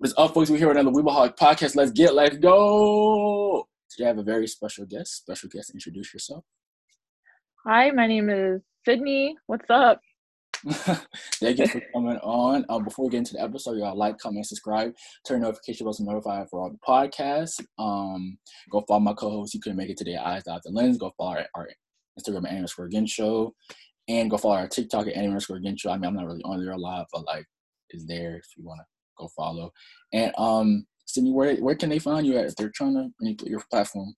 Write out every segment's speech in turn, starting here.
What's up, folks? We're here with another Weebaholic podcast. Let's get, let's go. Today I have a very special guest. Special guest, introduce yourself. Hi, my name is Sydney. What's up? Thank you for coming on. Um, before we get into the episode, y'all like, comment, subscribe, turn notification bells to notify for all the podcasts. Um, go follow my co-host. You couldn't make it today. Eyes out the lens. Go follow our, our Instagram at Anime Again Show, and go follow our TikTok at Anime Again Show. I mean, I'm not really on there a lot, but like, is there if you want to go follow. And um, Sydney, where where can they find you at if they're trying to your platform?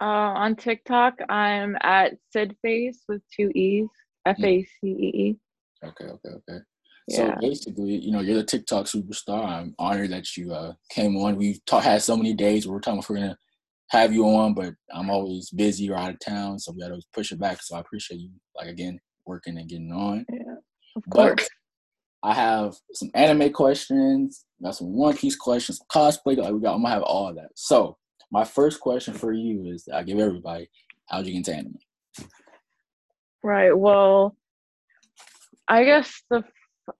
Uh, on TikTok, I'm at Sidface with two E's, F A C E E. Okay, okay, okay. Yeah. So basically, you know, you're the TikTok superstar. I'm honored that you uh, came on. We've ta- had so many days where we're talking if we're gonna have you on, but I'm always busy or out of town, so we gotta push it back. So I appreciate you, like again, working and getting on. Yeah, of But course. I have some anime questions, got some One Piece questions, cosplay. Like we got, I'm gonna have all of that. So my first question for you is, I give everybody, how'd you get into anime? Right. Well, I guess the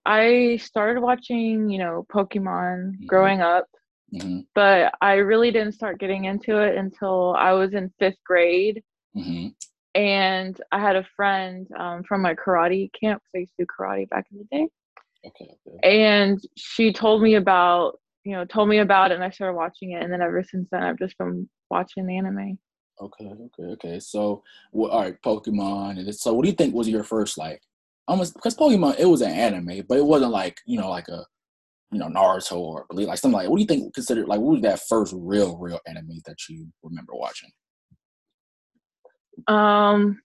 I started watching, you know, Pokemon Mhm. growing up, hmm but I really didn't start getting into it until I was in fifth grade. hmm And I had a friend um, from my karate camp. 'cause I used to do karate back in the day. Okay, okay. and she told me about you know told me about it and i started watching it and then ever since then i've just been watching the anime Okay, okay, okay. So, well, all right, Pokemon. And it's- so, what do you think was your first like? Almost because Pokemon, it was an anime, but it wasn't like you know, like a you know Naruto or believe like something like. What do you think considered like? What was that first real, real anime that you remember watching? um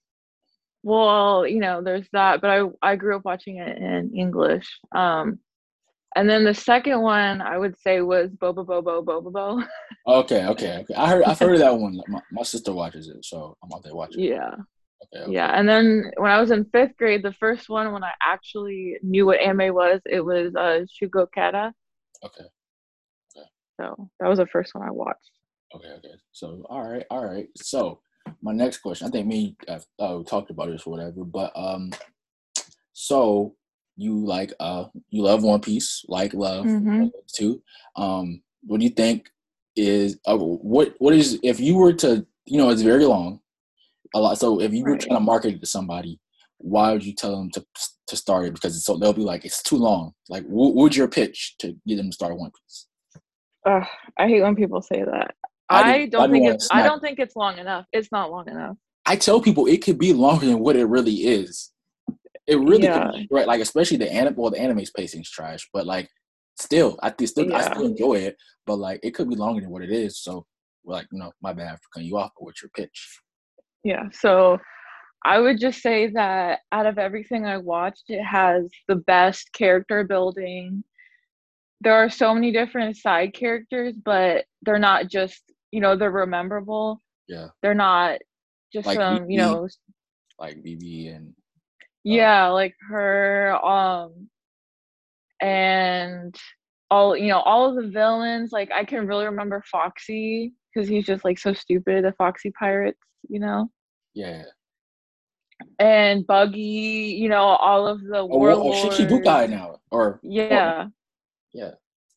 well you know there's that but i i grew up watching it in english um and then the second one i would say was boba bobo boba bo Okay, okay, okay. I heard, I've heard of that one. My, my sister watches it, so I'm out there watching. yeah Okay, okay. yeah and then when i was in fifth grade the first one when i actually knew what anime was it was uh Shugo Chara okay, so that was the first one i watched okay, okay. So, all right, all right. So, my next question. I think me have uh, talked about this or whatever, but um, so you like uh, you love One Piece, like love Mhm. too. Um, what do you think is uh, what what is if you were to you know it's very long, a lot. So if you were Right. trying to market it to somebody, why would you tell them to to start it? Because it's so they'll be like it's too long. Like, what would your pitch to get them to start One Piece? Ugh, I hate when people say that. I I, do- don't I think it's I don't think it's long enough. It's not long enough. I tell people it could be longer than what it really is. It really Yeah. could be, right. Like especially the anime. Well, the anime's pacing's trash, but like still, I think still I still enjoy it. But like it could be longer than what it is. So like you know, my bad for cutting you off. But what's your pitch? Yeah. So I would just say that out of everything I watched, it has the best character building. There are so many different side characters, but they're not just, you know, they're rememberable. Yeah, They're not just Like some, you know, like BB and yeah, like her um and all you know, all of the villains, like I can really remember Foxy because he's just like so stupid, the Foxy Pirates, you know. yeah. and Buggy, you know, all of the Oh, well, warlords. oh Shichibukai now, or Yeah, yeah.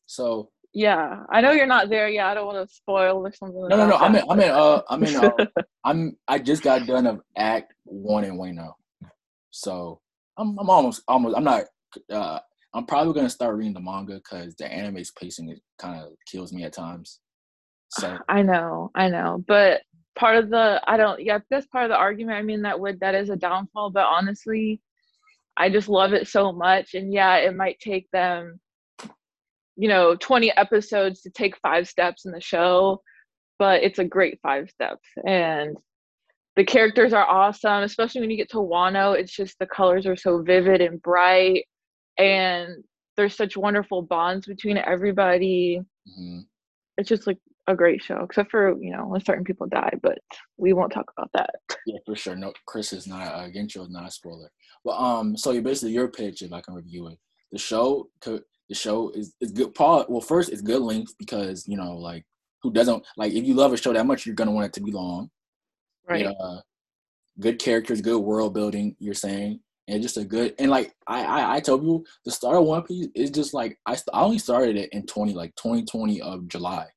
So yeah. I know you're not there yet. I don't want to spoil or something. no, no, no. I'm in. I'm in. Uh, I'm in. Uh, I'm. I just got done of Act One and Wano, so I'm. I'm almost. Almost. I'm not. Uh, I'm probably gonna start reading the manga because the anime's pacing it kind of kills me at times. So I know, I know, but part of the I don't. Yeah, that's part of the argument. I mean, that would that is a downfall, but honestly, I just love it so much, and yeah, it might take them, you know, 20 episodes to take five steps in the show, but it's a great five steps, and the characters are awesome, especially when you get to Wano. It's just the colors are so vivid and bright, and there's such wonderful bonds between everybody. mhm. It's just like a great show, except for you know when certain people die, but we won't talk about that. yeah, for sure. No, Chris is not. Uh, Gensho is not a spoiler. Well, um, so you basically your pitch, if I can review it, the show could. The show is is good. Paul, well, first it's good length because you know, like, who doesn't like if you love a show that much, you're gonna want it to be long. Right. Yeah, uh, good characters, good world building. You're saying and just a good and like I I, I told you the start of One Piece is just like I I only started it in twenty like twenty twenty of July,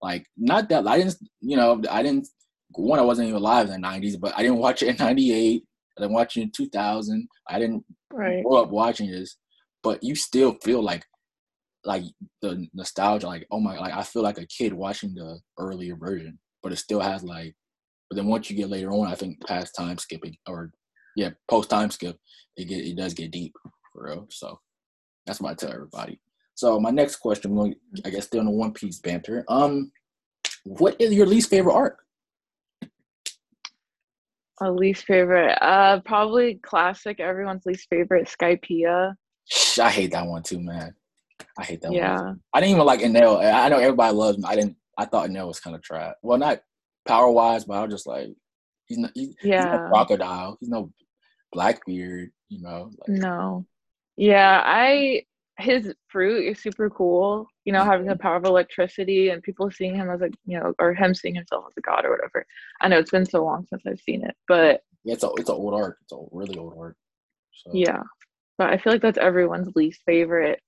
like not that I didn't you know I didn't one I wasn't even alive in the nineties, but I didn't watch it in ninety eight. I didn't watch it in two thousand. I didn't right. grow up watching this, but you still feel like like the nostalgia, like oh my, like I feel like a kid watching the earlier version, but it still has like. But then once you get later on, I think past time skipping or yeah, post time skip, it get it does get deep for real. So that's what I tell everybody. So my next question, I guess still in the One Piece banter. Um, what is your least favorite arc? A least favorite, uh, probably classic. Everyone's least favorite, Skypiea. I hate that one too, man. I hate that yeah. one. I didn't even like Enel. I know everybody loves him. I didn't. I thought Enel was kind of trash. Well, not power wise, but I was just like, he's not. He's, yeah. He's no crocodile. He's no Blackbeard. You know. Like, no. Yeah, I his fruit is super cool. You know, mm-hmm. having the power of electricity and people seeing him as a you know, or him seeing himself as a god or whatever. I know it's been so long since I've seen it, but yeah, it's a it's an old art. It's a really old art. So. Yeah, but I feel like that's everyone's least favorite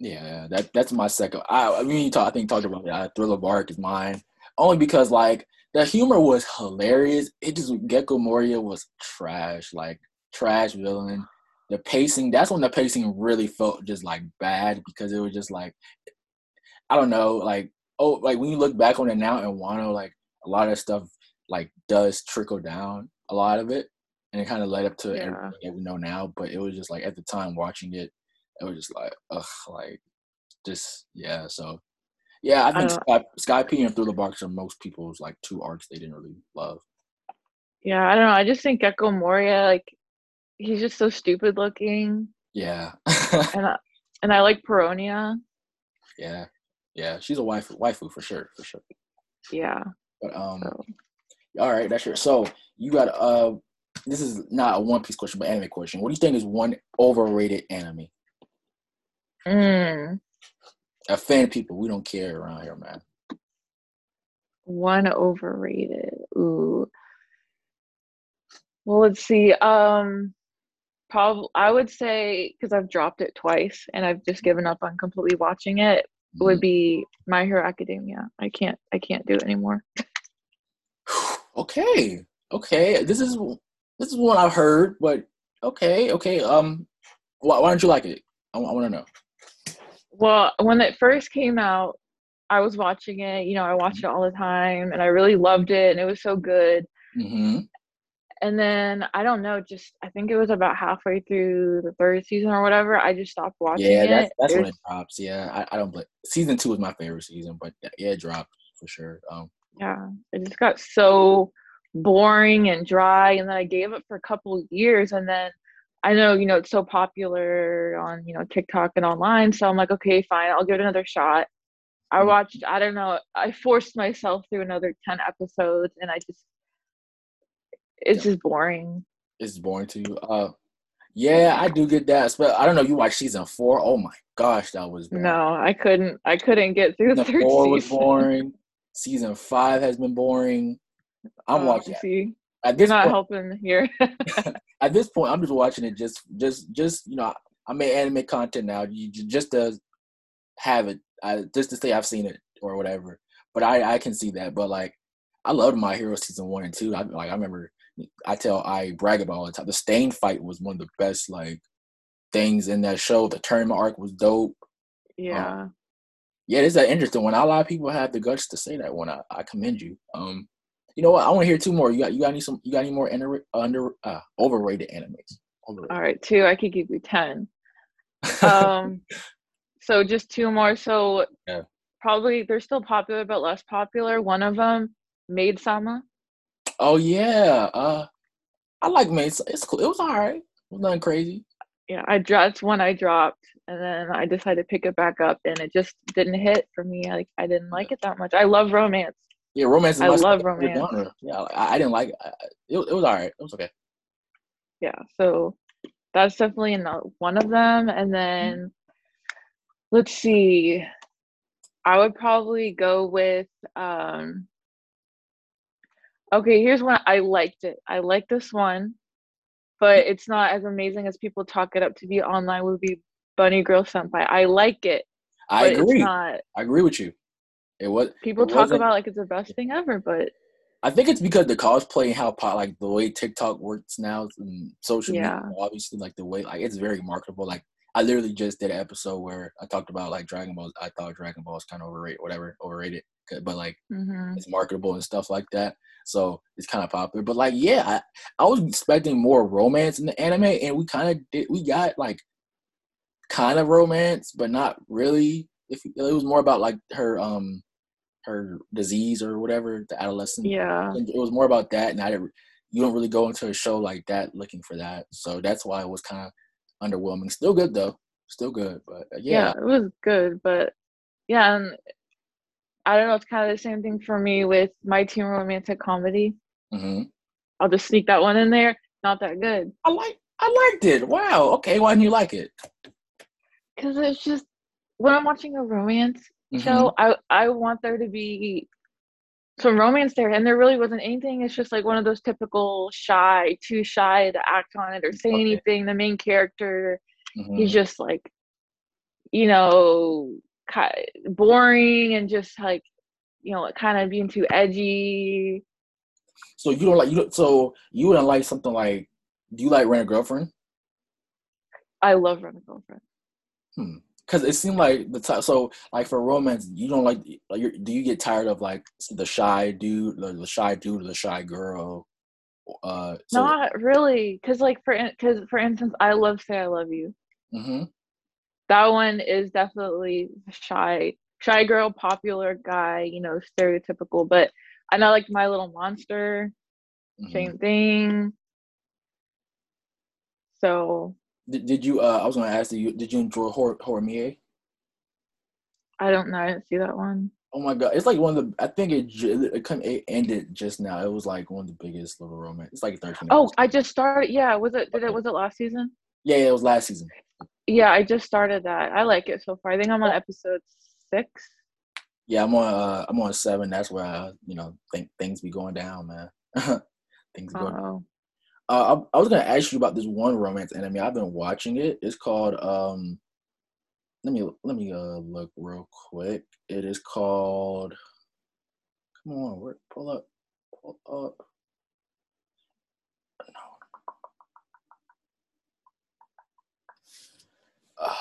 yeah, that that's my second. I, I mean, talk, I think talked about that. Uh, Thriller Bark is mine only because like the humor was hilarious. It just Gecko Moria was trash, like trash villain. The pacing, that's when the pacing really felt just like bad because it was just like I don't know, like oh, like when you look back on it now and Wano, like a lot of stuff like does trickle down a lot of it, and it kind of led up to yeah. everything that we know now. But it was just like at the time watching it, it was just like, ugh, like just yeah. So yeah, I think I Sky, Skypiea and Through the Barks are most people's like two arcs they didn't really love. Yeah, I don't know. I just think Gecko Moria, like, he's just so stupid looking. Yeah. and I, and I like Perona. Yeah, yeah, she's a waifu, waifu for sure, for sure. Yeah. But um, so. all right, that's sure. So you got uh, this is not a One Piece question, but anime question. What do you think is one overrated anime? Mm. Offend people. We don't care around here, man. One overrated. Ooh. Well, let's see. Um, probably I would say because I've dropped it twice and I've just given up on completely watching it. Mm-hmm. Would be My Hero Academia. I can't. I can't do it anymore. okay. Okay. This is this is one I've heard, but okay. Okay. Um, why, why don't you like it? I, I want to know. Well, when it first came out, I was watching it. You know, I watched it all the time, and I really loved it, and it was so good. Mm-hmm. And then I don't know, just I think it was about halfway through the third season or whatever. I just stopped watching yeah, that's, it. that's when it drops. Yeah, I, I don't. But Season two is my favorite season, but yeah, it dropped for sure. Um, yeah, it just got so boring and dry, and then I gave it for a couple years, and then I know, you know, it's so popular on, you know, TikTok and online. So I'm like, okay, fine, I'll give it another shot. I mm-hmm. watched, I don't know, I forced myself through another 10 episodes and I just, it's just boring. It's boring to you. Uh, yeah, I do get that. But I don't know. You watched season four. Oh my gosh, that was boring. no. I couldn't. I couldn't get through the third four season. was boring. season five has been boring. I'm oh, watching. See, at this You're not point, helping here. at this point, I'm just watching it just, just, just you know, I make anime content now, you just to have it, I, just to say I've seen it or whatever. But I, I can see that. But like, I loved My Hero season one and two. I like, I remember, I tell, I brag about all the time. The Stain fight was one of the best like things in that show. The tournament arc was dope. Yeah. Um, yeah, it's that interesting one. A lot of people have the guts to say that one. I, I commend you. Um, you know what? I want to hear two more. You got you got any some you got any more under under uh, overrated animes? Overrated. All right, two. I could give you ten. um, so just two more. So yeah. probably they're still popular but less popular. One of them, Maid Sama. Oh yeah, uh, I like Maid. It's cool. It was all right. It was nothing crazy. Yeah, I dropped one. I dropped, and then I decided to pick it back up, and it just didn't hit for me. Like I didn't like it that much. I love romance, yeah, romance. Is I love romance. Genre. Yeah, I, I, didn't like it. it. It was all right. It was okay. Yeah, so that's definitely not one of them. And then mm-hmm. let's see. I would probably go with. um Okay, here's one. I liked it. I like this one. but it's not as amazing as people talk it up to be online would be bunny girl senpai i like it I agree. not I agree with you. It was people it talk about like it's the best thing ever but I think it's because the cosplay and how po- like the way TikTok works now and social Yeah. media, obviously like the way like it's very marketable. Like I literally just did an episode where I talked about like Dragon Ball. I thought Dragon Ball is kind of overrated, whatever, overrated. But like mhm. it's marketable and stuff like that. So it's kind of popular. But like, yeah, I, I was expecting more romance in the anime, and we kind of did. We got like kind of romance, but not really. If it was more about like her um her disease or whatever, the adolescent. yeah It was more about that, and I didn't. You don't really go into a show like that looking for that, so that's why it was kind of underwhelming. Still good though, still good, but uh, yeah yeah, it was good but yeah and i don't know it's kind of the same thing for me with my teen romantic comedy hmm i'll just sneak that one in there not that good I like. I liked it. Wow. Okay. Why didn't you like it? because it's just when i'm watching a romance Mhm. show i i want there to be some romance there and there really wasn't anything it's just like one of those typical shy too shy to act on it or say Okay. anything the main character Mhm. he's just like you know boring and just like you know kind of being too edgy So you don't like you. Don't, so you wouldn't like something like? Do you like Rent a Girlfriend? i love Rent a Girlfriend Because it seemed like the time. So like for romance, you don't like. like you're, do you get tired of like the shy dude, the, the shy dude, or the shy girl? Uh, so, not really because like for because for instance i love say i love you hmm that one is definitely shy shy girl popular guy you know stereotypical but i know like my little monster mm-hmm. same thing so Did, did you? Uh, I was gonna ask you. Did you enjoy Hor Horimiya? i don't know i didn't see that one Oh my god, it's like one of the. I think it it, it ended just now. It was like one of the biggest little romance. It's like thirteen. oh i just started yeah was it did it was it last season yeah, yeah, it was last season. yeah i just started that i like it so far i think i'm on episode six Yeah, I'm on. Uh, I'm on seven. That's where I, you know think things be going down, man. things going. oh Uh, I, I was gonna ask you about this one romance anime. I've been watching it. It's called. Um, let me let me uh look real quick. It is called. Come on, work, pull up, pull up. No. Uh,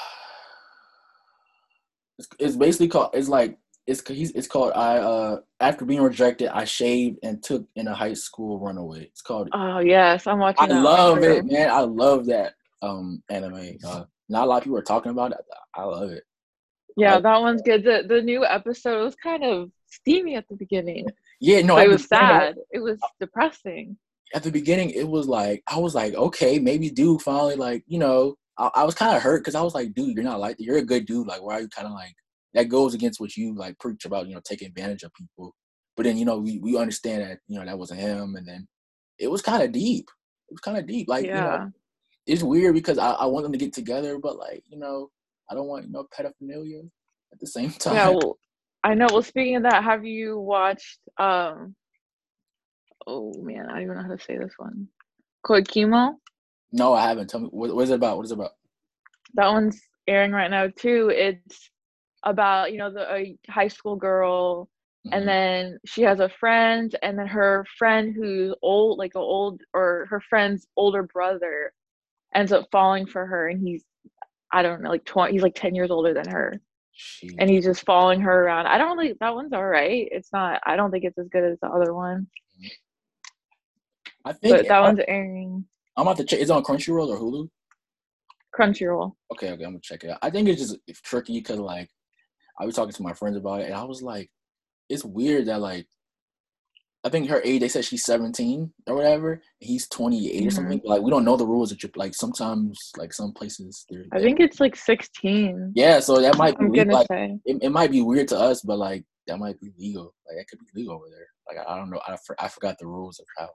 it's, it's basically called. It's like it's he's it's called. I uh after being rejected, I shaved and took in a high school runaway. It's called oh yes i'm watching I love it, man. I love that um anime. Uh, not a lot of people are talking about it. I love it. yeah like- that one's good the the new episode was kind of steamy at the beginning Yeah, no, it was sad it was depressing At the beginning, it was like I was like, okay, maybe dude finally like you know. I, I was kind of hurt because I was like, dude, you're not like you're a good dude. Like, why are you kind of like that goes against what you like preach about? You know, taking advantage of people. But then you know we we understand that you know that wasn't him, and then it was kind of deep. It was kind of deep. Like you know, yeah it's weird because I, I want them to get together, but like you know, I don't want you know pedophilia at the same time. Yeah, well, I know. Well, speaking of that, have you watched? um Oh man, I don't even know how to say this one. Koikimo. no, I haven't. Tell me what, what is it about? What is it about? That one's airing right now too. It's about you know the a high school girl, Mhm. and then she has a friend, and then her friend who's old, like a old, or her friend's older brother, ends up falling for her, and he's I don't know, like twenty. He's like ten years older than her. She, and he's just following her around. I don't really that one's all right. It's not I don't think it's as good as the other one. I think But that I'm, one's airing I'm about to check. It's on Crunchyroll or Hulu. Crunchyroll. Okay, okay, I'm gonna check it out. I think it's just tricky because like I was talking to my friends about it, and I was like, it's weird that like I think her age. They said she's 17 or whatever. And he's 28 or Mhm. something. Like we don't know the rules of Jap- like sometimes like some places. they're- I think it's like sixteen. yeah. So that might be I'm gonna like it, it might be weird to us, but like that might be legal. Like that could be legal over there. Like I, I don't know. I, for, I forgot the rules of how,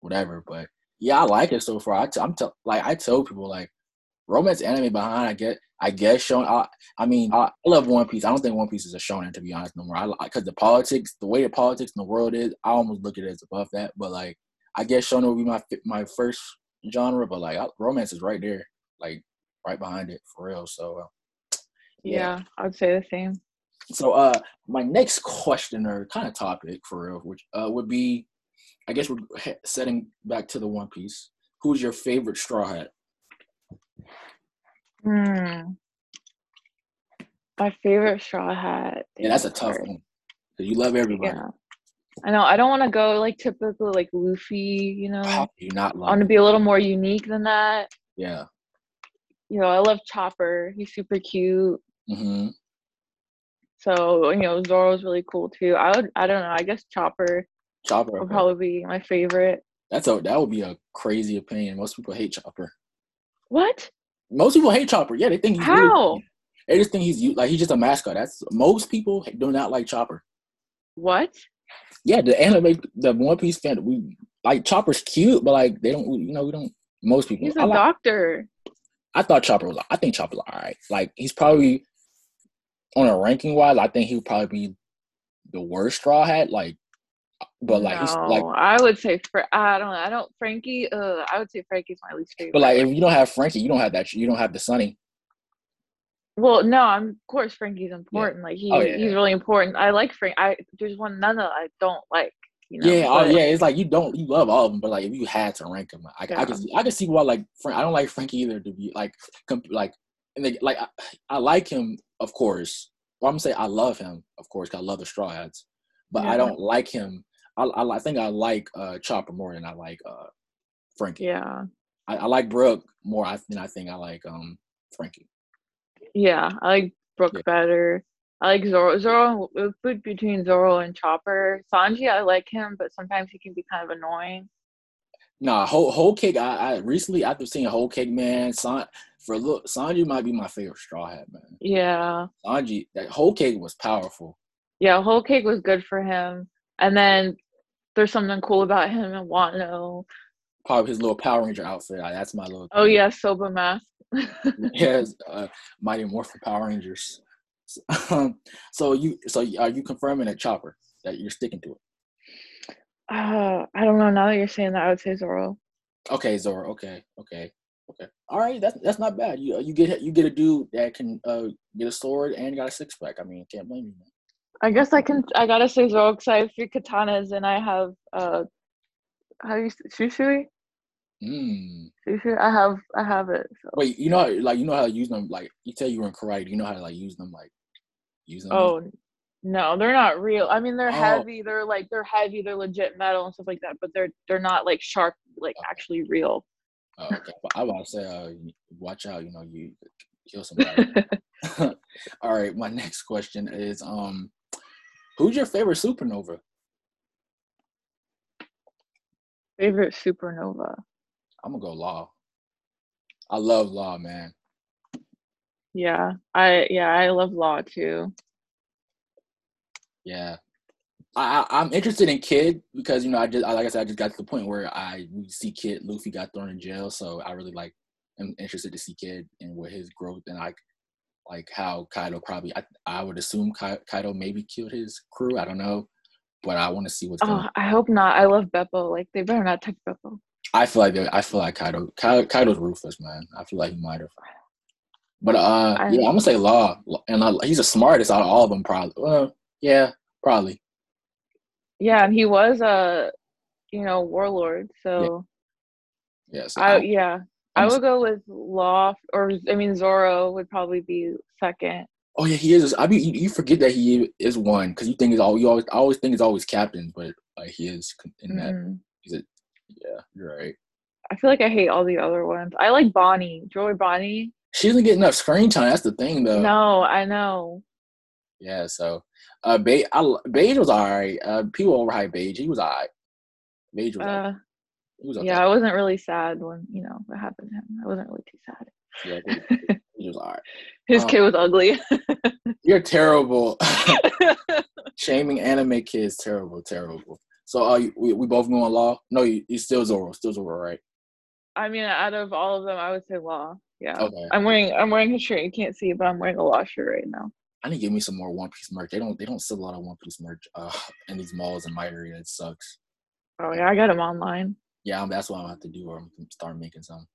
whatever. But yeah, I like it so far. I t- I'm t- like I tell people like romance anime behind. I get I guess shown. I I mean I, I love One Piece. I don't think One Piece is a shonen to be honest no more. I because the politics, the way the politics in the world is, I almost look at it as above that. But like I guess shonen would be my my first genre, but like romance is right there, like right behind it for real. So uh, yeah. yeah, I'd say the same. So uh, my next question or kind of topic for real, which uh would be, I guess we're setting back to the One Piece. Who's your favorite Straw Hat? Hmm. My favorite Straw Hat. Yeah, that's a tough one. Cause you love everybody. Yeah. I know. I don't want to go like typical like Luffy. You know. How do you not love? I want to be a little more unique than that. Yeah. You know, I love Chopper. He's super cute. Mm-hmm. So you know, Zoro's really cool too. I would. I don't know. I guess Chopper. Chopper would probably be my favorite. That's a that would be a crazy opinion. Most people hate Chopper. What? Most people hate Chopper. Yeah, they think he's how. Really, they just think he's like he's just a mascot. That's most people do not like Chopper. What? Yeah, the anime, the One Piece fan, we like Chopper's cute, but like they don't, you know, we don't. Most people. He's a I like, doctor. I thought Chopper was. I think Chopper's all right. Like he's probably on a ranking wise. I think he would probably be the worst Straw Hat. Like, but like no, like. I would say for I don't. I don't. Franky. Uh, I would say Franky's my least favorite. But like, if you don't have Franky, you don't have that. You don't have the Sunny. Well, no, I'm of course Franky's important. Yeah. Like he, oh, yeah. he's really important. I like Frank. I there's one none that I don't like. You know, yeah, oh, yeah. It's like you don't you love all of them, but like if you had to rank them, I, yeah. I can see, I can see why like Frank. I don't like Franky either. To be like comp- like and they, like I, I, like him of course. Well, I'm gonna say I love him of course. I love the Straw Hats, but I don't like him. I, I, I think I like uh, Chopper more than I like uh, Franky. Yeah. I, I like Brook more than I think I like um Franky. Yeah, I like Brook yeah. better. I like Zoro. Zoro, food between Zoro and Chopper. Sanji, I like him, but sometimes he can be kind of annoying. Nah, whole whole cake. I, I recently after seeing Whole Cake Man, San, for look, Sanji might be my favorite Straw Hat man. Yeah. Sanji, that Whole Cake was powerful. Yeah, Whole Cake was good for him, and then there's something cool about him and Wano. Probably his little Power Ranger outfit. That's my little. Oh yeah, Soba mask. yes, uh, Mighty Morphin Power Rangers. so you, so are you confirming that Chopper that you're sticking to it? Uh, I don't know. Now that you're saying that, I would say Zoro. Okay, Zoro. Okay, okay, okay. All right, that's that's not bad. You you get you get a dude that can uh get a sword and got a six pack. I mean, can't blame you. Man. I guess I can. I gotta say Zoro because I have three katanas and I have uh, how do you Shusui? Mm. I have I have it. So. Wait, you know like you know how to use them like you tell you were in karate, you know how to like use them like use them? Oh no, they're not real. I mean they're oh. heavy, they're like they're heavy, they're legit metal and stuff like that, but they're they're not like sharp like okay. actually real. Oh, okay. Well, I was to say uh, watch out, you know, you kill somebody. All right, my next question is um who's your favorite supernova? Favorite supernova. I'm gonna go law. I love law, man. Yeah, I yeah I love law too. Yeah, I, I am interested in Kid because you know I just like I said I just got to the point where I see Kid Luffy got thrown in jail, so I really like am interested to see Kid and what his growth and like like how Kaido probably I I would assume Kaido maybe killed his crew. I don't know, but I want to see what's. Oh, going I hope not. I love Bepo. Like they better not touch Bepo. I feel like I feel like Kaido, Kaido Kaido's ruthless, man. I feel like he might have. But uh, I, yeah, I'm gonna say Law, and uh, he's the smartest out of all of them, probably. Well, yeah, probably. Yeah, and he was a, you know, warlord. So. Yeah. Yes. I, yeah. I'm, I would go with Loft, or I mean Zoro would probably be second. Oh yeah, he is. I mean, you, you forget that he is one because you think it's all you always I always think it's always captains, but like he is in that. Mm-hmm. He's a yeah, you're right. I feel like I hate all the other ones. I like Bonnie, Joy Bonnie. She doesn't get enough screen time. That's the thing, though. No, I know. Yeah, so uh, Be- I, Bege was alright. Uh, people overhype Bege. He was alright. Bege was. Uh, was okay. Yeah, I wasn't really sad when you know what happened to him. I wasn't really too sad. Yeah, he was alright. His um, kid was ugly. you're terrible. Shaming anime kids, terrible, terrible. So uh, we we both going law. No, you, you still Zoro, still Zoro, right? I mean, out of all of them, I would say law. Yeah. Okay. I'm wearing I'm wearing a shirt. You can't see but I'm wearing a law shirt right now. I need to give me some more One Piece merch. They don't they don't sell a lot of One Piece merch uh, in these malls in my area. It sucks. Oh yeah, I got them online. Yeah, that's what I'm gonna have to do, or start making some.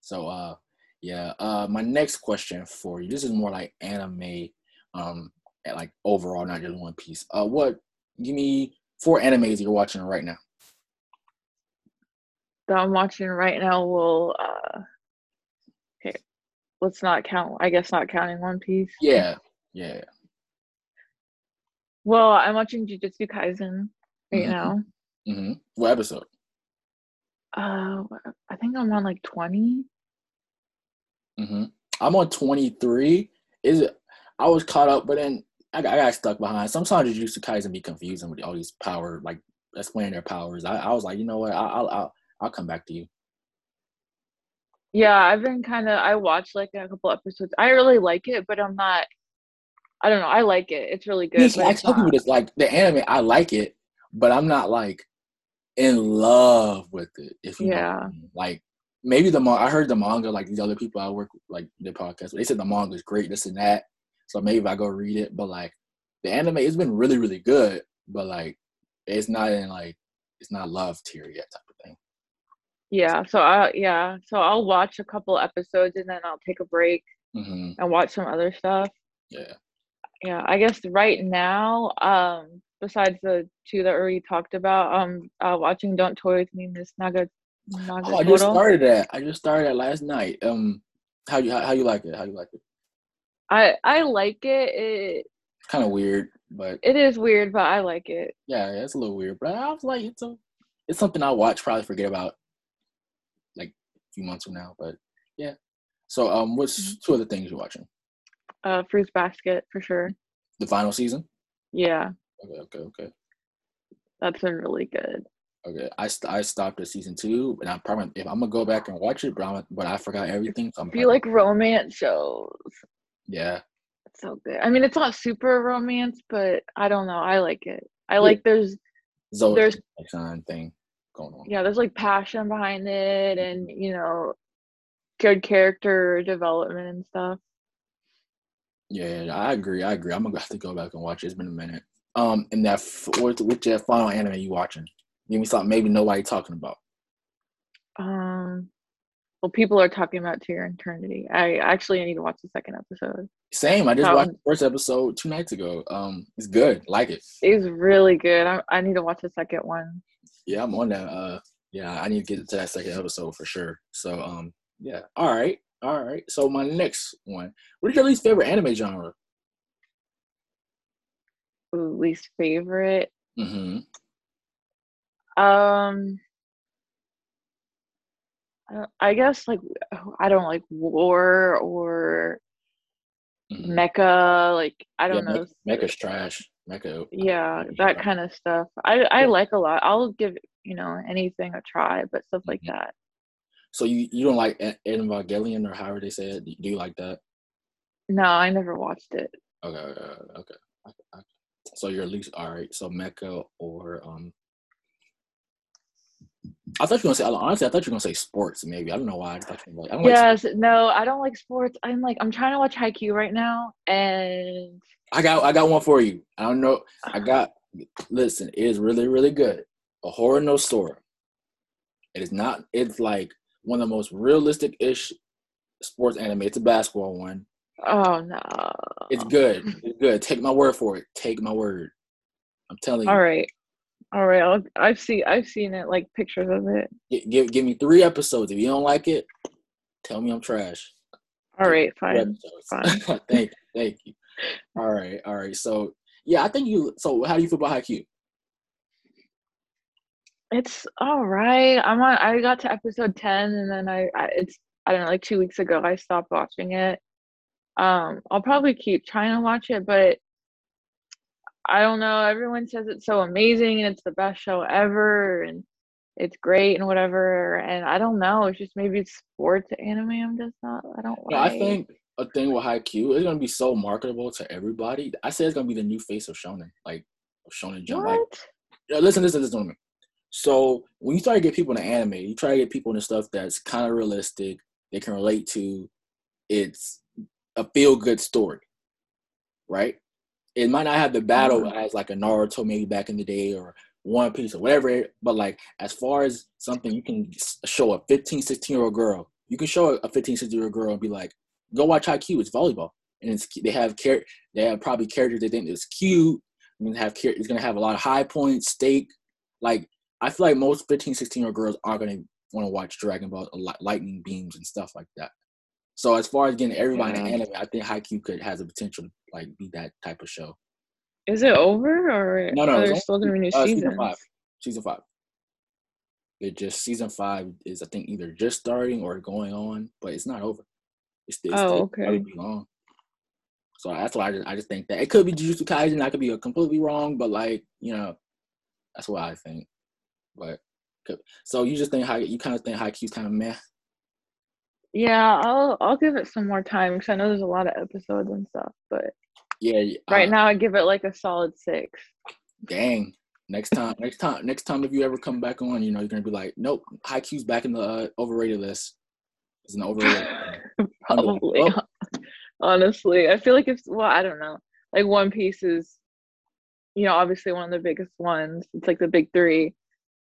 So, uh, yeah. Uh, my next question for you. This is more like anime, um, like overall, not just One Piece. Uh, what? Give me four animes you're watching right now. That I'm watching right now will. Uh, okay, let's not count. I guess not counting One Piece. Yeah, yeah. Well, I'm watching Jujutsu Kaisen right mm-hmm. now. Mm-hmm. What episode? Uh, I think I'm on like 20. Mm-hmm. I'm on 23. Is it? I was caught up, but then I got, I got stuck behind. Sometimes Jujutsu Kaisen be confusing with all these power, like explaining their powers. I, I was like, you know what? I, I'll, I'll I'll come back to you. Yeah, I've been kind of. I watched like a couple episodes. I really like it, but I'm not. I don't know. I like it. It's really good. I tell people this like the anime. I like it, but I'm not like in love with it. If you yeah, know like maybe the manga I heard the manga like these other people I work with, like the podcast. They said the manga is great, this and that. So maybe I go read it, but like the anime, it's been really really good, but like it's not in like it's not love tier yet type of thing. Yeah. So I yeah. So I'll watch a couple episodes and then I'll take a break mm-hmm. and watch some other stuff. Yeah. Yeah. I guess right now, um, besides the two that we already talked about, um, uh, watching Don't Toy with Me, Miss Naga Oh, I just started that. I just started that last night. Um, how you how, how you like it? How you like it? I I like it. It kind of weird, but it is weird, but I like it. Yeah, yeah, it's a little weird, but I was like, it's a, it's something I'll watch. Probably forget about like a few months from now, but yeah. So, um, what's mm-hmm. two other things you're watching? Uh, Fruits Basket for sure. The final season. Yeah. Okay. Okay. Okay. That's been really good. Okay, I st- I stopped at season two, and I'm probably if I'm gonna go back and watch it, but I'm, but I forgot everything. So I'm you like romance shows? Yeah. It's so good. I mean, it's not super romance, but I don't know. I like it. I yeah. like there's Zoe there's thing going on. Yeah, there's like passion behind it, mm-hmm. and you know, good character development and stuff. Yeah, I agree. I agree. I'm gonna have to go back and watch it. It's been a minute. Um, and that which that final anime you watching? Give me something maybe nobody talking about. Um, well, people are talking about To Your Eternity. I actually I need to watch the second episode. Same. I just um, watched the first episode two nights ago. Um, it's good. Like it. It's really good. I, I need to watch the second one. Yeah, I'm on that. Uh, yeah, I need to get to that second episode for sure. So, um, yeah. All right, all right. So my next one. What is your least favorite anime genre? Least favorite. Mm-hmm. Um, I guess like I don't like war or mm-hmm. mecha. Like I don't yeah, know. Mecha's trash. Mecha. Yeah, that trash. kind of stuff. I I like a lot. I'll give you know anything a try, but stuff like mm-hmm. that. So you you don't like Evangelion or however they say it? Do you like that? No, I never watched it. Okay, okay, okay. So you're at least all right. So Mecha or um I thought you were gonna say honestly. I thought you were gonna say sports. Maybe I don't know why. I thought you were like, I don't yes, like no, I don't like sports. I'm like I'm trying to watch Haikyuu right now, and I got I got one for you. I don't know. I got listen. It is really really good. Ahiru no Sora. It is not. It's like one of the most realistic ish sports anime. It's a basketball one. Oh no. It's good. It's good. Take my word for it. Take my word. I'm telling you. All right. All right, I'll, I've seen I've seen it like pictures of it. Give, give give me three episodes. If you don't like it, tell me I'm trash. All right, fine. fine. thank you, thank you. All right, all right. So yeah, I think you. So how do you feel about Haikyuu? It's all right. I'm on. I got to episode ten, and then I, I it's I don't know, like two weeks ago, I stopped watching it. Um, I'll probably keep trying to watch it, but I don't know. Everyone says it's so amazing and it's the best show ever and it's great and whatever. And I don't know. It's just maybe it's sports anime. I'm just not. I don't. Yeah, like. I think a thing with Haikyuu is gonna be so marketable to everybody. I say it's gonna be the new face of shonen, like shonen jump. What? Like, yeah, listen, listen, listen to me. So when you try to get people into anime, you try to get people into stuff that's kind of realistic, they can relate to. It's a feel good story, right? it might not have the battle mm-hmm. as like a Naruto maybe back in the day or One Piece or whatever. But like as far as something you can show a 15, 16 year old girl, you can show a 15, 16 year old girl and be like, go watch Haikyuu, It's volleyball, and it's they have char- they have probably characters they think is cute. I mean, have it's gonna have a lot of high points, stake. Like I feel like most 15, 16 year old girls are gonna want to watch Dragon Ball, lightning beams and stuff like that. So as far as getting everybody yeah. in anime, I think Haikyuu could has a potential to like be that type of show. Is it over or no? No, are still gonna uh. Season five. Season five. It just season five is I think either just starting or going on, but it's not over. It's, it's oh okay. Be long. So that's why I just, I just think that it could be Jujutsu Kaisen. I could be completely wrong, but like you know, that's what I think. But so you just think how you kind of think Haikyuu's kind of meh. Yeah, I'll I'll give it some more time because I know there's a lot of episodes and stuff. But yeah, right uh, now I give it like a solid six. Dang. Next time, next time, next time, if you ever come back on, you know you're gonna be like, nope, Haikyuu's back in the uh, overrated list. It's an overrated. Probably. Like, oh. Honestly, I feel like it's well, I don't know. Like One Piece is, you know, obviously one of the biggest ones. It's like the big three,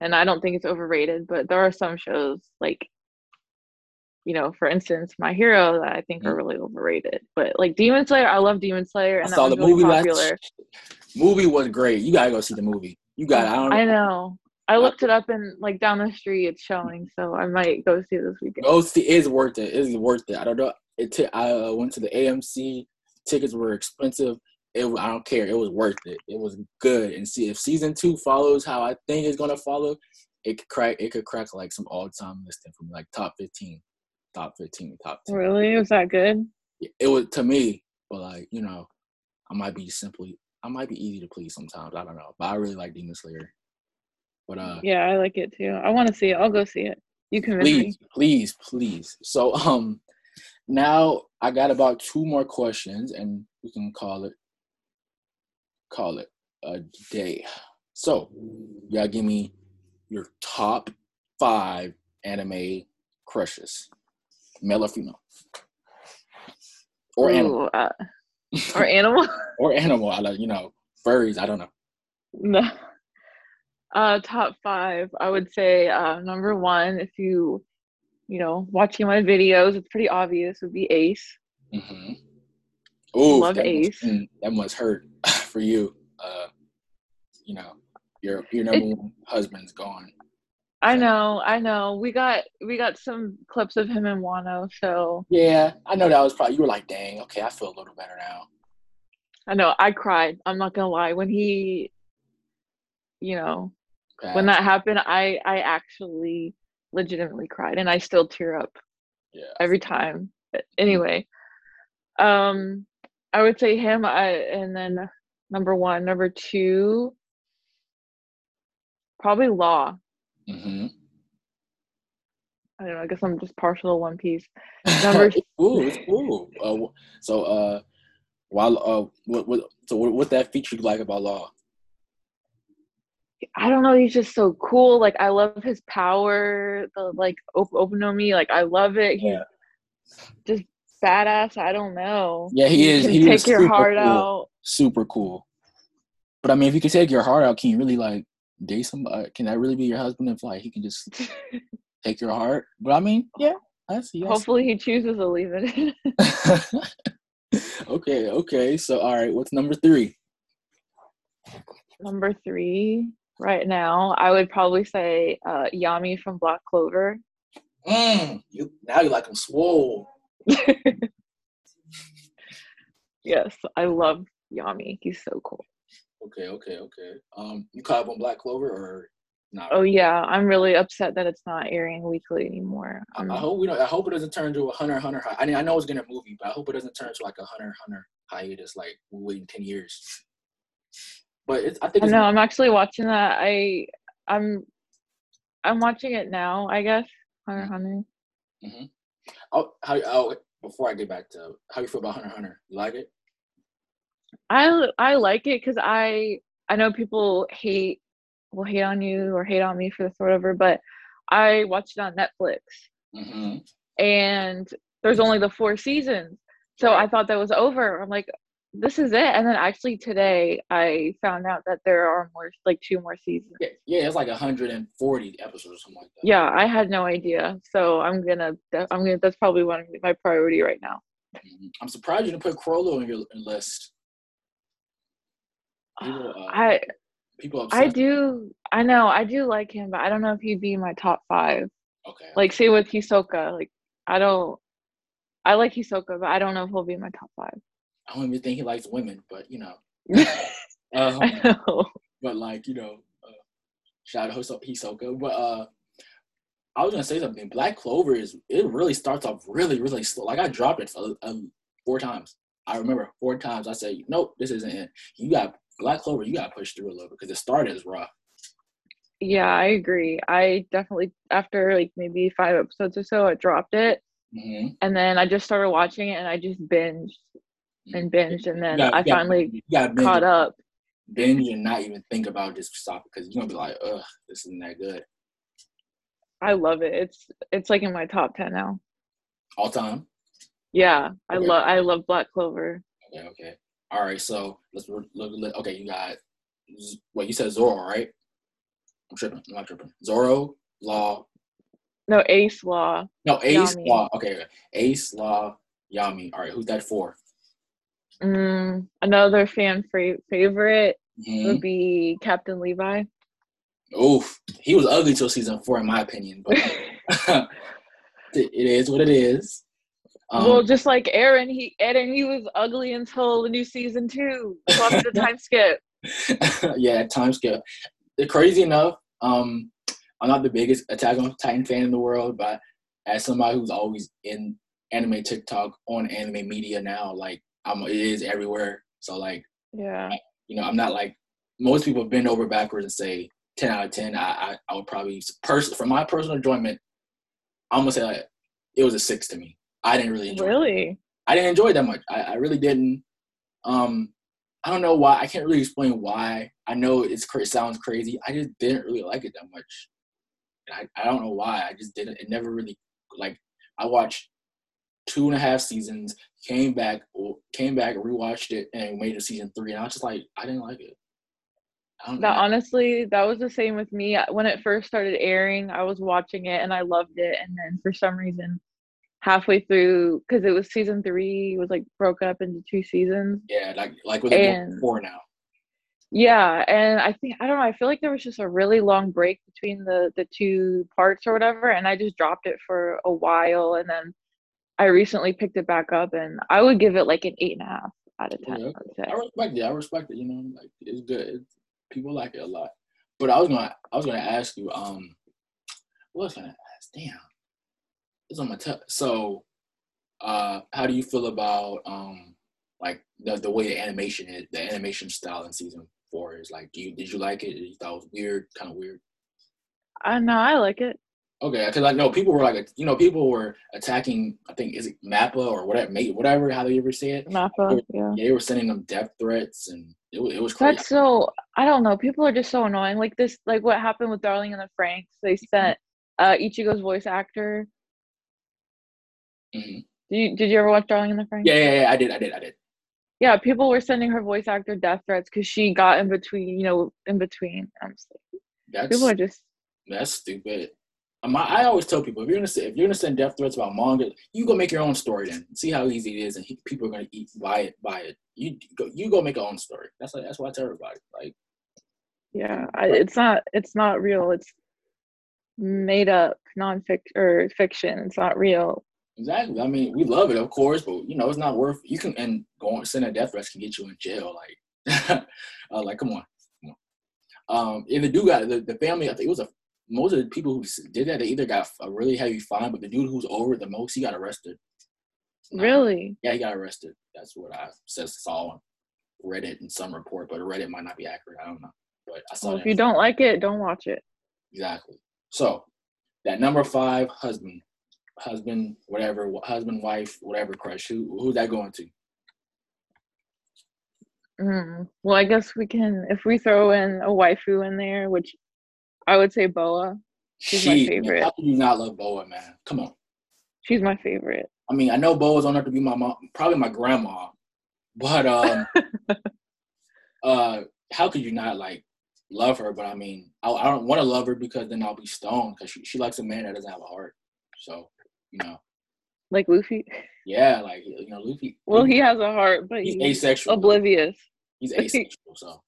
and I don't think it's overrated. But there are some shows like you know, for instance, My Hero that I think mm-hmm. are really overrated. But like Demon Slayer, I love Demon Slayer, and I saw the really movie popular. Last, movie was great. You gotta go see the movie. You got. I don't. I know. I looked it up and like down the street it's showing, so I might go see this weekend. Go see. It's worth it. It's worth it. I don't know. It. T- I uh, went to the AMC. Tickets were expensive. It. I don't care. It was worth it. It was good. And see if season two follows how I think it's gonna follow, it could crack. It could crack like some all time listing from like top fifteen top 15, top 10. Really? Was that good? It was to me, but like, you know, I might be simply, I might be easy to please sometimes. I don't know. But I really like Demon Slayer. But uh Yeah, I like it too. I want to see it. I'll go see it. You can please, me. please, please. So um now I got about two more questions and we can call it call it a day. So you gotta give me your top five anime crushes male or female, or Ooh, animal, uh, or animal, or animal. I like you know furries. I don't know. No. Uh, top five. I would say uh, number one, if you, you know, watching my videos, it's pretty obvious. Would be Ace. Mm-hmm. Oh, love that Ace. Must, mm, that must hurt for you. Uh, you know, your your number it, one husband's gone. I know, I know. We got we got some clips of him in Wano, so yeah, I know that was probably you were like, dang, okay, I feel a little better now. I know, I cried. I'm not gonna lie. When he, you know, okay. when that happened, I I actually legitimately cried, and I still tear up. Yeah. Every time. But anyway, um, I would say him. I and then number one, number two, probably Law Mm-hmm. I don't know. I guess I'm just partial to One Piece. Number it's cool. It's cool. Uh, so, uh, while uh, what, what, so what, what that feature you like about Law? I don't know. He's just so cool. Like I love his power. The like op- me. Like I love it. He's yeah. just badass. I don't know. Yeah, he is. He take is your heart cool. out. Super cool. But I mean, if you can take your heart out, can you really like date somebody? Can that really be your husband if like he can just take your heart? But I mean, yeah, I see. I Hopefully, see. he chooses to leave it. okay, okay. So, all right, what's number three? Number three, right now, I would probably say uh, Yami from Black Clover. Mm, you now you like him swole. yes, I love Yami. He's so cool. Okay, okay, okay. Um, you caught up on Black Clover or not? Oh yeah, I'm really upset that it's not airing weekly anymore. Um, I, I, hope we don't. I hope it doesn't turn to a Hunter Hunter. I mean, I know it's gonna movie, but I hope it doesn't turn to like a Hunter Hunter hiatus, like we're waiting ten years. But it's, I think. Know. I'm actually watching that. I I'm I'm watching it now. I guess Hunter mm-hmm. Hunter. Mm-hmm. Oh, how? Oh, before I get back to how you feel about Hunter Hunter, you like it? I I like it because I I know people hate will hate on you or hate on me for this or whatever, but I watched it on Netflix, mm-hmm. and there's only the four seasons, so I thought that was over. I'm like, this is it. And then actually today I found out that there are more, like two more seasons. Yeah, yeah, it's like 140 episodes or something like that. Yeah, I had no idea. So I'm gonna, I'm gonna. That's probably one of my priority right now. Mhm. I'm surprised you didn't put Chrollo on your list. People, uh, I, people I do. I know. I do like him, but I don't know if he'd be in my top five. Okay. Like, say with Hisoka, like I don't. I like Hisoka, but I don't know if he'll be in my top five. I don't even think he likes women, but you know. I Um, know. but like you know, uh, shout out to Hisoka. But uh, I was gonna say something. Black Clover is it really starts off really really slow. Like I dropped it for, um, four times. I remember four times I said, nope, this isn't it. You got Black Clover. You got to push through a little bit because the start is rough. Yeah, I agree. I definitely after like maybe five episodes or so, I dropped it, Mm-hmm. and then I just started watching it, and I just binged and binged, and then gotta- I finally binge, caught up. binge and not even think about just stop because you're gonna be like, ugh, this isn't that good I love it. It's it's like in my top ten now. all time. Yeah, I Okay. love I love Black Clover. Okay, okay. All right, so let's look. look okay, you got what you said Zoro, right? I'm tripping. I'm not tripping. Zoro, Law. No, Ace Law. No, Ace, Yami. Law. Okay, okay. Ace, Law, Yami. All right, who's that for? Mm, another fan fra- favorite hmm would be Captain Levi. Oof, he was ugly till season four, in my opinion. But it is what it is. Um, well, just like Eren, he Eren, he was ugly until the new season two. So after the time skip. yeah, time skip. Crazy enough, um, I'm not the biggest Attack on Titan fan in the world, but as somebody who's always in anime TikTok on anime media now, like I'm, it is everywhere. So like, Yeah. you know, I'm not like most people bend over backwards and say 10 out of 10. I, I, I would probably pers- for my personal enjoyment, I'm gonna say like it was a six to me. I didn't really enjoy. it. Really? I didn't enjoy it that much. I, I really didn't. Um, I don't know why. I can't really explain why. I know it's cra- sounds crazy. I just didn't really like it that much. And I, I don't know why. I just didn't. It never really like. I watched two and a half seasons. Came back, came back, rewatched it, and made it season three. And I was just like, I didn't like it. That know. honestly, that was the same with me. When it first started airing, I was watching it and I loved it. And then for some reason, halfway through, because it was season three, was like broke up into two seasons. Yeah, like like they're And- before now. Yeah, and I think I don't know. I feel like there was just a really long break between the the two parts or whatever, and I just dropped it for a while, and then I recently picked it back up, and I would give it like an eight and a half out of ten. Yeah, I. I respect it. I respect it. You know, like it's good. It's, people like it a lot. But I was gonna, I was gonna ask you. Um, what was I gonna ask? Damn, it's on my. So, uh, how do you feel about um, like the the way the animation is, the animation style in season four is? Like, do you did you like it? You thought it was weird? Kind of weird. I know I like it. Okay, because I know people were like, you know, people were attacking. I think is it Mappa or whatever, mate, whatever, how they ever say it. Mappa, yeah. Yeah, they were sending them death threats, and it was, it was crazy. That's so I don't know. People are just so annoying. Like this, like what happened with Darling and the Franxx. They sent uh Ichigo's voice actor. Mhm. Did you did you ever watch Darling in the Franxx? Yeah, yeah, yeah, I did, I did, I did. Yeah, people were sending her voice actor death threats because she got in between, you know, in between. I'm just like, That's people are just that's stupid. Um, I, I always tell people if you're gonna send, if you're gonna send death threats about manga, you go make your own story then. See how easy it is, and he, people are gonna eat buy it, buy it. You go, you go make your own story. That's like that's what I tell everybody. Like yeah. I, it's not it's not real. It's made up nonfiction or fiction. It's not real. Exactly. I mean, we love it, of course, but you know it's not worth. You can and going sending a death threats can get you in jail. Like, uh, like come on, come on. Um, and the dude got the, the family. I think it was a most of the people who did that. They either got a really heavy fine, but the dude who's over it the most, he got arrested. Nah. Really? Yeah, he got arrested. That's what I says saw on Reddit in some report, but Reddit might not be accurate. I don't know. But I saw Well, if you don't like it, don't watch it. exactly. So that number five husband, husband, whatever, husband, wife, whatever crush. Who who's that going to? Mm. Well, I guess we can if we throw in a waifu in there, which I would say Boa. She's my She, man, favorite. How can you not love Boa, man? Come on. She's my favorite. I mean, I know Boa's on there to be my mom, probably my grandma, But um, uh, how could you not like love her? But I mean, I, I don't want to love her because then I'll be stoned because she, she likes a man that doesn't have a heart. So you know, like Luffy. yeah, like you know, Luffy. Well, Luffy- he has a heart, but he's he's, asexual. oblivious. He's asexual, so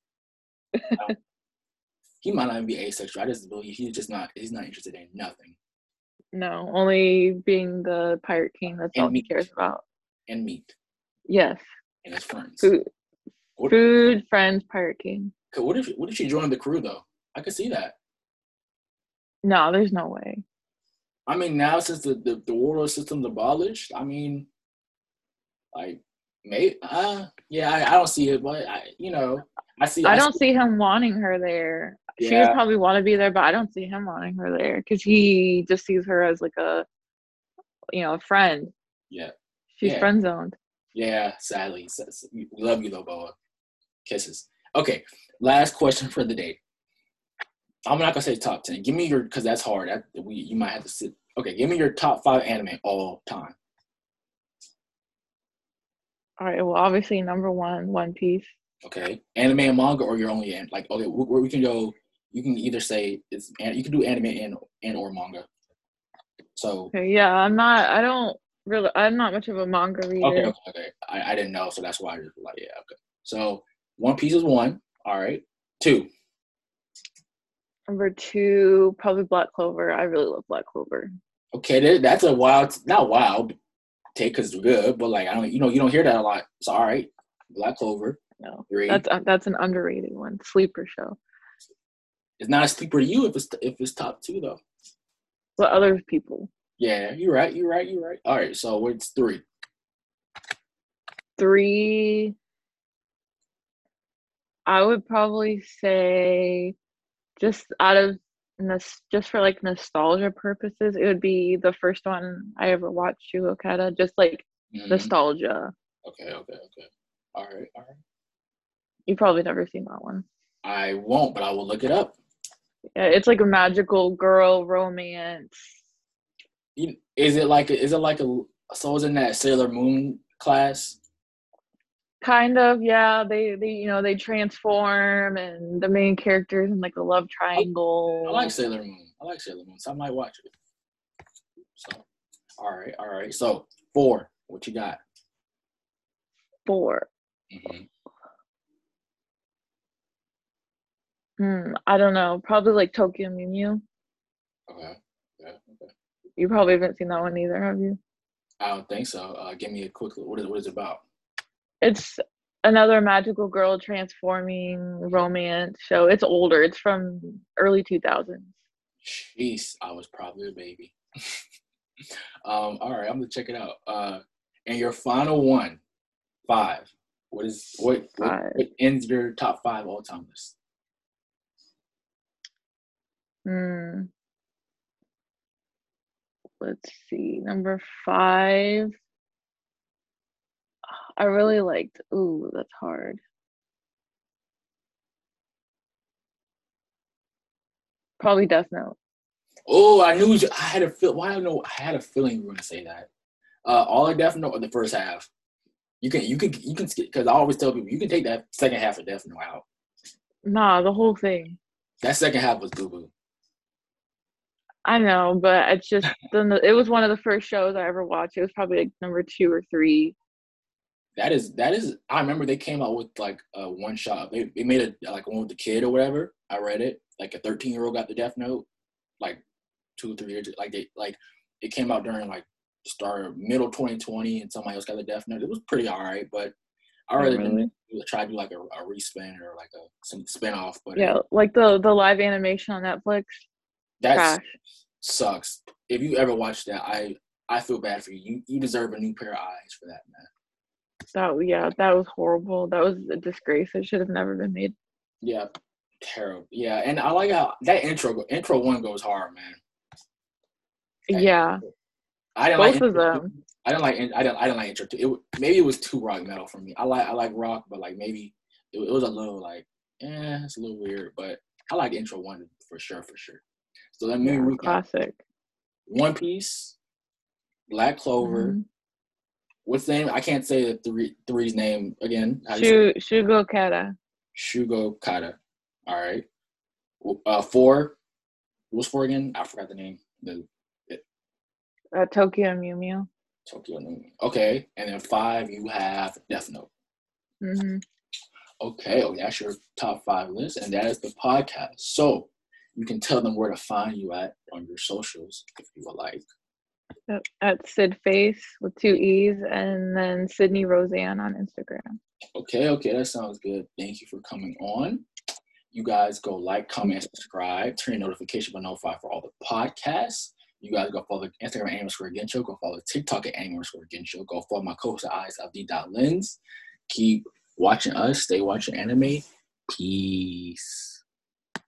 he might not even be asexual. I just believe he's just not. He's not interested in nothing No, only being the pirate king. That's And all he cares about. and meat Yes, and his friends. food, What, food, friends, pirate king. what if what if she joined the crew though? I could see that. No, there's no way. I mean, now since the the, the world system's abolished, I mean, like, may uh, yeah, I, I don't see it, but I, you know, I see. I don't see, see him wanting her there. She would probably want to be there, but I don't see him wanting her there because he just sees her as like a, you know, a friend. Yeah, She's Yeah. friend zoned. yeah. Sadly, we love you though, Boa. Kisses. Okay, last question for the day. I'm not gonna say top ten. Give me your because that's hard. That, we you might have to sit. Okay, give me your top five anime all time. All right. Well, obviously, number one, One Piece. Okay, anime and manga, or you're only in like okay, we, we can go. You can either say it's an- you can do anime and and or manga. So Okay, yeah, I'm not. I don't really. I'm not much of a manga reader. okay, okay, okay. I, I didn't know, so that's why I just like yeah, okay. So One Piece is one. All right, two. Number two, probably Black Clover. I really love Black Clover. Okay, that's a wild, not wild take because it's good, but like I don't, you know, you don't hear that a lot. So all right, Black Clover. No, Three. that's uh, that's an underrated one. Sleeper show. It's not a sleeper to you if it's if it's top two though. But other people. Yeah, you're right. You're right. You're right. All right, so it's three. Three. I would probably say, just out of just for like nostalgia purposes, it would be the first one I ever watched, Shugo Chara. Just like Mhm. nostalgia. Okay, okay, okay. All right, all right. You probably never seen that one. I won't, but I will look it up. Yeah, it's like a magical girl romance. You- Is it like a, is it like a so is in that Sailor Moon class? Kind of, yeah. They they you know they transform and the main characters in like a love triangle. I like Sailor Moon. I like Sailor Moon, so I might watch it. So, all right, all right. So four. What you got? four. hmm Hmm, I don't know. Probably like Tokyo Mew Mew. Okay. Yeah. Okay. You probably haven't seen that one either, have you? I don't think so. Uh, give me a quick. What is what is it about? It's another magical girl transforming romance show. It's older. It's from early 2000s. Jeez, I was probably a baby. um. All right, I'm gonna check it out. Uh, and your final one, five. What is what? What, what ends your top five all time list? Hmm. Let's see. Number five. I really liked. Ooh, that's hard. Probably Death Note. Oh, I knew. You, I had a feel. Why I know? I had a feeling you were gonna say that. Uh, all I Death Note or the first half. You can you can you can skip because I always tell people you can take that second half of Death Note out. Nah, the whole thing. That second half was boo boo. I know, but it's just the, it was one of the first shows I ever watched. It was probably like number two or three. That is that is. I remember they came out with like a one shot. They they made a like one with the kid or whatever. I read it. Like a thirteen year old got the Death Note, like two or three years. Like they like it came out during like start of middle 2020, and somebody else got the Death Note. It was pretty alright, but I rather really? try to do like a, a respin or like a some spin off. But Yeah, like the the live animation on Netflix. that sucks. If you ever watch that, I I feel bad for you. You you deserve a new pair of eyes for that, man. That yeah, that was horrible. That was a disgrace. It should have never been made. Yeah, terrible. Yeah, and I like how that intro intro one goes hard, man. That Yeah, intro. I didn't both like of them. I didn't like I didn't I didn't like intro two. It maybe it was too rock metal for me. I like I like rock, but like maybe it, it was a little like eh, it's a little weird. But I like intro one for sure, for sure. So let me Yeah, recap: classic. One Piece, Black Clover, Mhm. What's the name? I can't say the three three's name again. Shu Shugo Chara. Shugo Chara. All right. Uh, four. What was four again? I forgot the name. The it, uh, Tokyo Mew Mew. Tokyo Mew. Okay, and then five you have Death Note. Mm-hmm. Okay, oh, that's your top five list, and that is the podcast. So you can tell them where to find you at on your socials if you would like. At Sid Face with two E's and then Sydney Roseanne on Instagram. Okay, okay, that sounds good. Thank you for coming on. You guys go like, comment, subscribe, turn your notification bell notify for all the podcasts. You guys go follow the Instagram at underscore Gensho. Go follow the TikTok at underscore Gensho. Go follow my co-host eyes of Lens. Keep watching us. Stay watching anime. Peace.